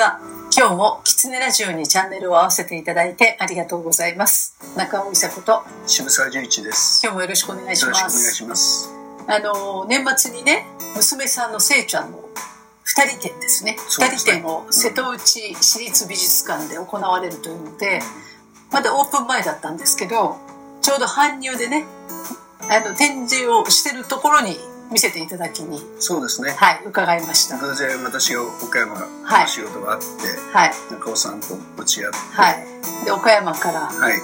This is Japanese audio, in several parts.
は。今日もキツネラジオにチャンネルを合わせていただいてありがとうございます。中尾伊佐子と渋沢十一です。今日もよろしくお願いしまよろしくお願いす。します。あの年末にね娘さんのせいちゃんの二人展ですね二ね人展を瀬戸内市立美術館で行われるというのでまだオープン前だったんですけどちょうど搬入でねあの展示をしてるところに見せていただきに。そうですね。はい伺いました。偶然私が岡山はい。の仕事があって、はい。中尾さんと落ち合って、はい。で岡山からはい、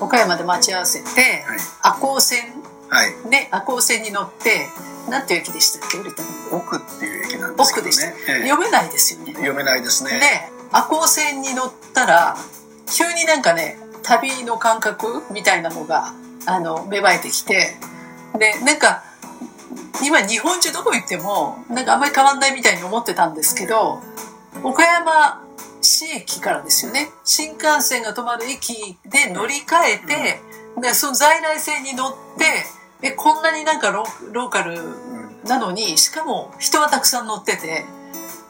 岡山で待ち合わせてはい、赤穂線はい。ね赤穂線に乗ってなんていう駅でしたっけ降りたの？奥っていう駅なんですけど奥でした、ね。ええ。読めないですよね。読めないですね。で赤穂線に乗ったら急になんかね旅の感覚みたいなのがあの芽生えてきてでなんか今日本中どこ行ってもなんかあんまり変わんないみたいに思ってたんですけど岡山市駅からですよね。新幹線が止まる駅で乗り換えて、でその在来線に乗ってえこんなになんかロローカルうんなのにしかも人はたくさん乗ってて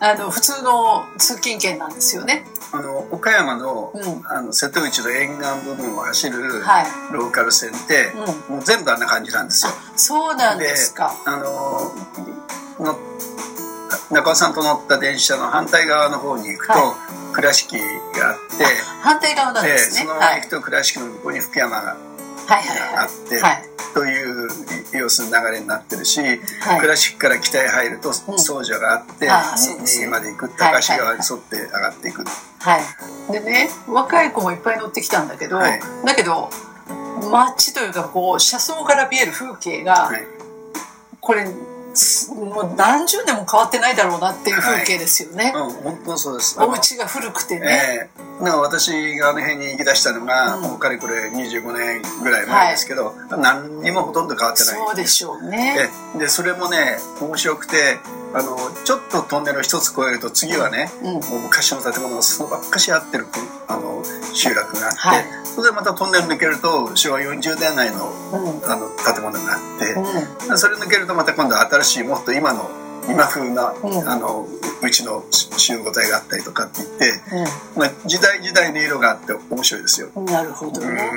あの普通の通勤圏なんですよね。あの岡山の,、うんあの瀬戸内の沿岸部分を走るはいローカル線って、もう全部あんな感じなんですよ。あそうなんですか。あのの中尾さんと乗った電車の反対側の方に行くと、は倉敷があって、反対側なんでですね。そのはい駅と倉敷の向こうに福山がはいはいはあって、い。はいという要するに流れになってるし、はい。倉敷から北へ入るとうん。総社があって、ああそうです右よまで行く高橋川に沿って上がっていく、はい。でね若い子もいっぱい乗ってきたんだけど、はい。だけど街というかこう車窓から見える風景が、はい。これすもう何十年も変わってないだろうなっていう風景ですよね。うん、本当そうです。お家が古くてね。ええなんか私があの辺に行き出したのが、うんもうかれこれ25年ぐらい前ですけど、何にもほとんど変わってないそうでしょうね。ででそれもね面白くてあのちょっとトンネルを一つ越えると次はね、うん。もう昔の建物がそのばっかし合ってるあの集落があって、はい。それでまたトンネル抜けると昭和40年代のうん。あの建物があって、うん。それ抜けるとまた今度は新しいもっと今の今風な、うん。あのうちの集合体があったりとかって言って、うまあ、時代時代の色があって面白いですよ。ん、なるほどね。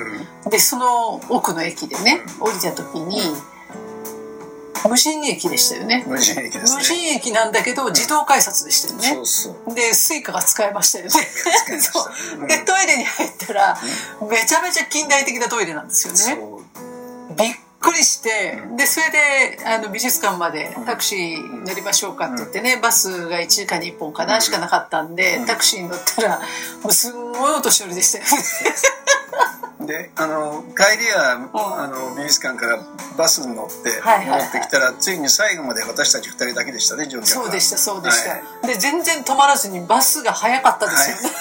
うん。でその奥の駅でね降りた時に無人駅でしたよね。無人駅です無ね。人駅なんだけど自動改札でしたよねそう。そう。で Suica が使えましたよね。そううんでトイレに入ったらめちゃめちゃ近代的なトイレなんですよね。そうびっくりしてうんでそれであの美術館までタクシー乗りましょうかって言ってねバスが1時間に1本かなしかなかったんでうんタクシーに乗ったらもうすんごいお年寄りでしたよね。であの帰りは、ん。あの美術館からバスに乗ってはいはいはい。戻ってきたら、ついに最後まで私たち2人だけでしたね乗客は。そうでしたそうでした、はい。で全然止まらずにバスが早かったですよ。ね、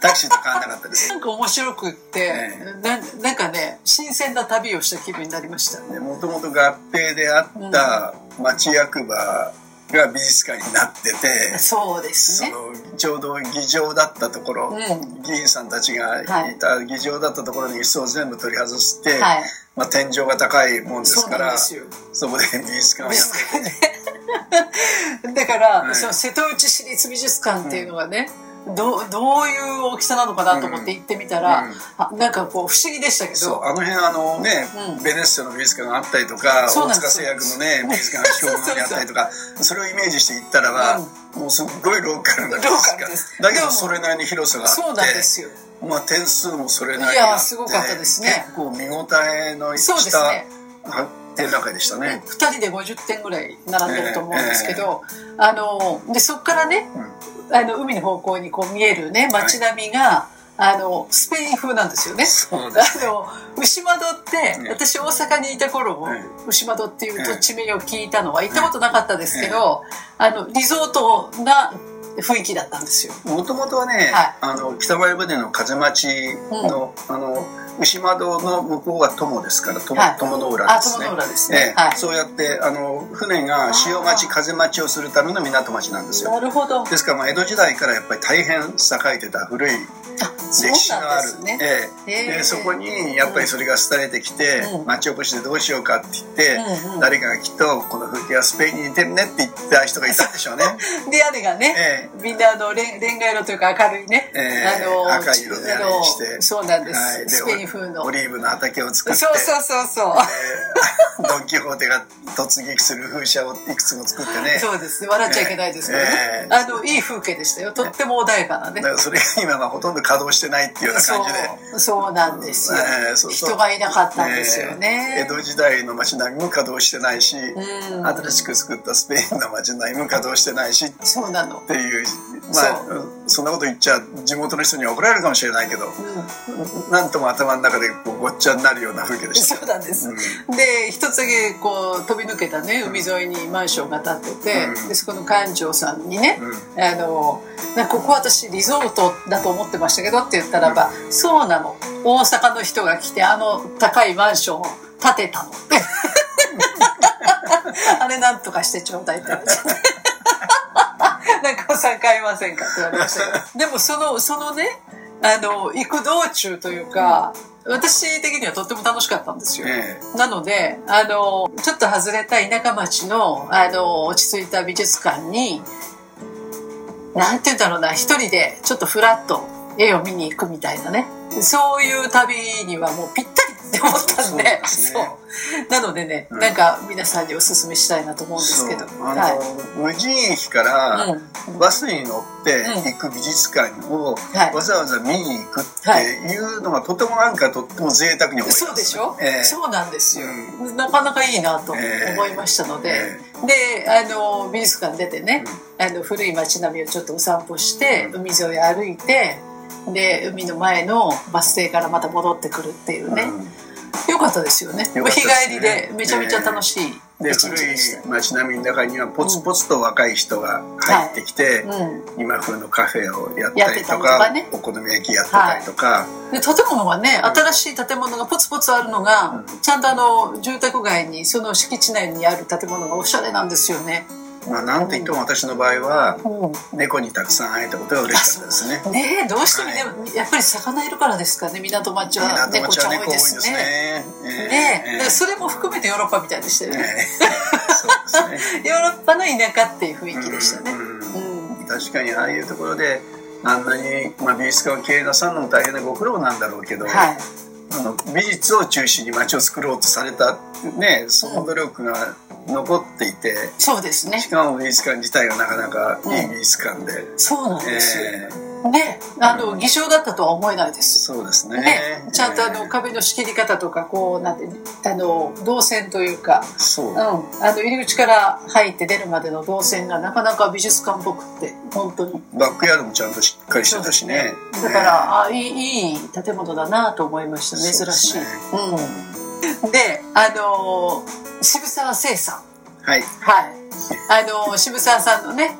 タクシーと変わらなかったです。なんか面白くって、えななんかね新鮮な旅をした気分になりました。もともと合併であった町役場が美術館になってて、そうですね。そのちょうど議場だったところ、うん。議員さんたちがはい。いた議場だったところに椅子を全部取り外して、はい。まあ、天井が高いもんですからそこで美術館を美やっ術館で だから、はい。その瀬戸内市立美術館っていうのがね、どうどういう大きさなのかなと思って行ってみたら、うん。あなんかこう不思議でしたけど。そうあの辺あのね、うん。ベネッセの美術館があったりとか大塚製薬のね美術館が標本にあったりとかそれをイメージして行ったらば、もうすっごいローカルな美術ローカル館だけどそれなりに広さがあってそうなんですよ。まあ、点数もそれなりにいやあってすごかったですね。結構見応えのしそうですたねは展覧会でしたね。2人で50点ぐらい並んでると思うんですけど、あのでそこからねうん。あの海の方向にこう見えるね街並みが、あのスペイン風なんですよね。あの牛窓って、ね私大阪にいた頃も、はい牛窓っていう土地名を聞いたのは行ったことなかったですけど、あのリゾートな雰囲気だったんですよ。もともとはね、はい。あの北前船の風町の,、あの牛窓の向こうは友ですから友,、はい友の浦あ、ですね友の浦ですえね。はい。えそうやってあの船が潮待ち風待ちをするための港町なんですよなるほど。ですからまあ江戸時代からやっぱり大変栄えてた古い歴史のある。そうなんですええ。へえ。でそこにやっぱりそれが伝えてきて、うん。町おこしでどうしようかって言って、うんうん。誰かがきっとこの風景はスペインに似てるねって言った人がいたんでしょうね。で屋根がね、えみんなあのレンレンガ色というか明るいね、ええ。あの赤い色で屋根にして。そうなんです、はい。でスペイン風の。オリーブの畑を作って。そうそうそうそう。えードン・キホーテが突撃する風車をいくつも作ってね。そうです。ね笑っちゃいけないですけどね、ええあのいい風景でしたよ。とっても穏やかなね。だからそれが今はほとんど稼働してないっていうような感じで。そう。なんですよ、えーそうそう。人がいなかったんですよえね。ー江戸時代の街並みも稼働してないし、うん。新しく作ったスペインの街並みも稼働してないし。っそうなの、ていうまあそんなこと言っちゃ地元の人には怒られるかもしれないけどうん、なんとも頭の中でこうごっちゃになるような風景でした。そうなんです、うん。で一つだけこう飛び抜けたね海沿いにマンションが建ってて、うん。でそこの館長さんにね、うあのここ私リゾートだと思ってましたけどって言ったらば、そうなの。大阪の人が来てあの高いマンションを建てたの。っ てあれなんとかしてちょうだいって なんかお産買いませんかって言われましたけど。でもそのそのねあの行く道中というか、私的にはとっても楽しかったんですよ。えなので、あの、ちょっと外れた田舎町の、あの、落ち着いた美術館に、なんて言うんだろうな、一人でちょっとフラッと絵を見に行くみたいなね。そういう旅にはもうぴったりって思ったんで、ね。そう。なのでね、うん。なんか皆さんにお勧めしたいなと思うんですけど。あの、はい。無人駅からうん。バスに乗って行く美術館をはい。わざわざ見に行くっていうのがとてもなんかとっても贅沢に思いますそうでしょ、ええ。そうなんですよ、うなかなかいいなとええ思いましたので、えであの美術館出てね、あの古い街並みをちょっとお散歩して、うん。海沿い歩いてで海の前のバス停からまた戻ってくるっていうね、うん。よかったですよね。ね。日帰りでめちゃめちゃ楽しいで古い街並みの中にはポツポツと若い人が入ってきて、うん、今風のカフェをやったりとかね。お好み焼きやってたりとか、で建物がね新しい建物がポツポツあるのが、うん。ちゃんとあの住宅街にその敷地内にある建物がおしゃれなんですよね、まあなんといっても私の場合はうん猫にたくさん会えたことが嬉しかったですね。ねえどうしてもね、やっぱり魚いるからですかね港町は港猫ちゃん多いでいですね。すね。それも含めてヨーロッパみたいでしたよね。ね。ヨーロッパの田舎っていう雰囲気でしたね。うんうん確かにああいうところであんなに、まあ、美術館を経営なさるのも大変なご苦労なんだろうけど、はい。美術を中心に街を作ろうとされた、ね、その努力が残っていて、そうですねし。かも美術館自体がなかなかいい美術館で、そうなんですよ。ええね、あの偽証だったとは思えないです。そうですね。ね、ちゃんとあええの壁の仕切り方とかこうなんてあの動線というか、そう。うん、あの入り口から入って出るまでの動線がなかなか美術館っぽくって本当に。バックヤードもちゃんとしっかりしてたしね。だから、あいいいい建物だなと思いました珍しい、うん。であの渋沢聖さん。はい。はい。あの渋沢さんのね「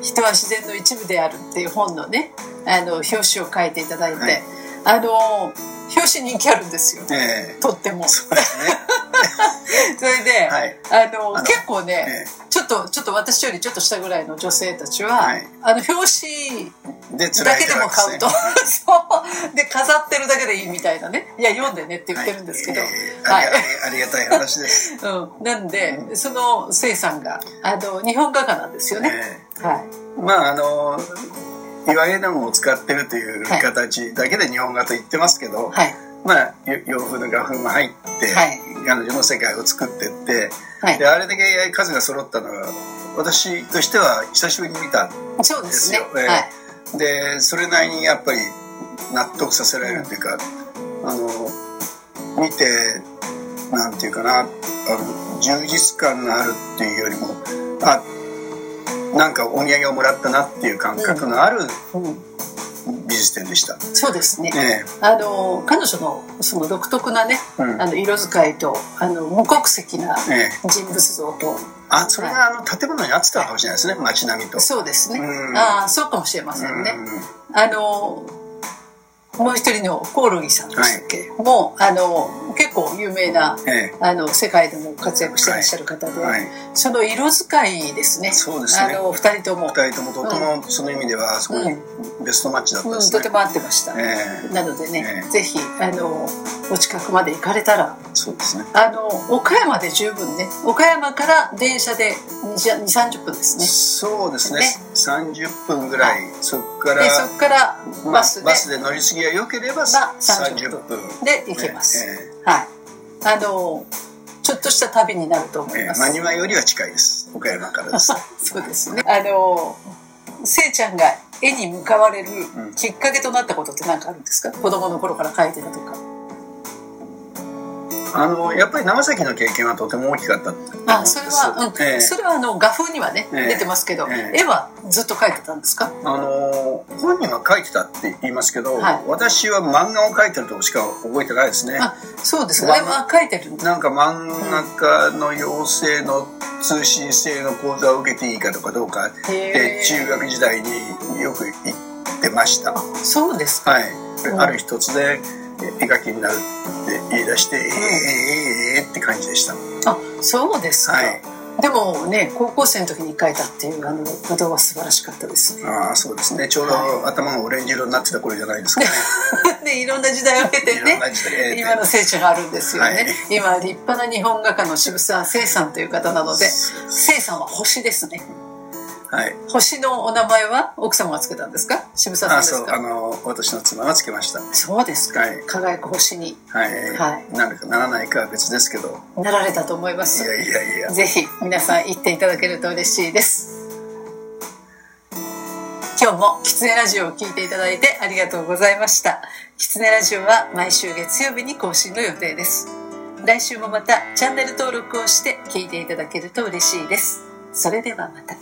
人は自然の一部である」っていう本のねあの表紙を書いていただいて、はい。あの表紙人気あるんですよ。ええ。とっても。そね。れで、はい。あの結構ね、え。ちょっとちょっと私よりちょっと下ぐらいの女性たちは、はい。あの表紙でだけでも買うと。そう。で飾ってるだけでいいみたいなね。いや読んでねって言ってるんですけど、はいええはい。ありがたい話です、うん、なんでそのせいさんがあの日本画家なんですよね、えはい。えまああの岩絵の具を使ってるという形だけで日本画と言ってますけど、はい。まあよ洋風の画風も入って、はい。彼女の世界を作ってってはい。であれだけ数が揃ったのは私としては久しぶりに見たそうですねですよええ。はいでそれなりにやっぱり納得させられるというか、あの見てなんていうかなあの充実感があるっていうよりもあなんかお土産をもらったなっていう感覚のあるうん、美でした。そうですね。えあの彼女のその独特なねえうん。あの色使いとあの無国籍なええ。人物像と。あそれがあの建物に合ってたかもしれないですね街並みと。そうですね、うん。ああそうかもしれませんね、あのもう一人のコオロギさんでしたっけ、もうあの結結構有名なえあの世界でも活躍してらっしゃる方で、えはい。その色使いですね。そうですね。あの二人とも、二人ともとてもその意味ではそこにベストマッチだったうん、ですね。とて、も合ってました、えなのでね、ええ。ぜひあのお近くまで行かれたらえそうですね。あの岡山で十分ね岡山から電車で2 3 0分ですね。そうですね。ね。30分ぐらい、そこからでそこからまあバスで,、バスで乗り継ぎが良ければまあ30 30分分で行けます、えはい。あのちょっとした旅になると思えええいます、マニュアよりは近いです。岡山からです。そうですね。あの、せいちゃんが絵に向かわれるうん。きっかけとなったことって何かあるんですか？子供の頃から描いてたとか。あのやっぱり長崎の経験はとても大きかったあ、それは、うん。ええ。それはあの、画風にはね、ええ。出てますけど、ええ。絵はずっと描いてたんですか？あの本人は書いてたって言いますけど、はい。私は漫画を描いてるとこしか覚えてないですね。あ、そうですまね。絵は描いてる。なんか漫画家の養成の通信制の講座を受けていいかとかどうかへえ。で中学時代によく言ってました。はそうですか。い、うんある日突然絵描きになるって言い出して、ええええええって感じでした。あ、そうですか。はい。でもね、高校生の時に描いたっていうあの画像は素晴らしかったですね。ああそうですね。ちょうど頭がオレンジ色になってた頃じゃないですかね。で、いろんな時代を経てね、今の聖地があるんですよね、はい。今立派な日本画家の渋沢聖さんという方なので聖さんは星ですねはい。星のお名前は奥様がつけたんですか？渋沢さんあですか？そうあの私の妻がつけました。そうですか、はい。輝く星に。はい、はい。なるかならないかは別ですけど。なられたと思いまいすやいやいや。ぜひ皆さん行っていただけると嬉しいです。今日もキツネラジオを聞いていただいてありがとうございました。キツネラジオは毎週月曜日に更新の予定です。来週もまたチャンネル登録をして聞いていただけると嬉しいです。それではまた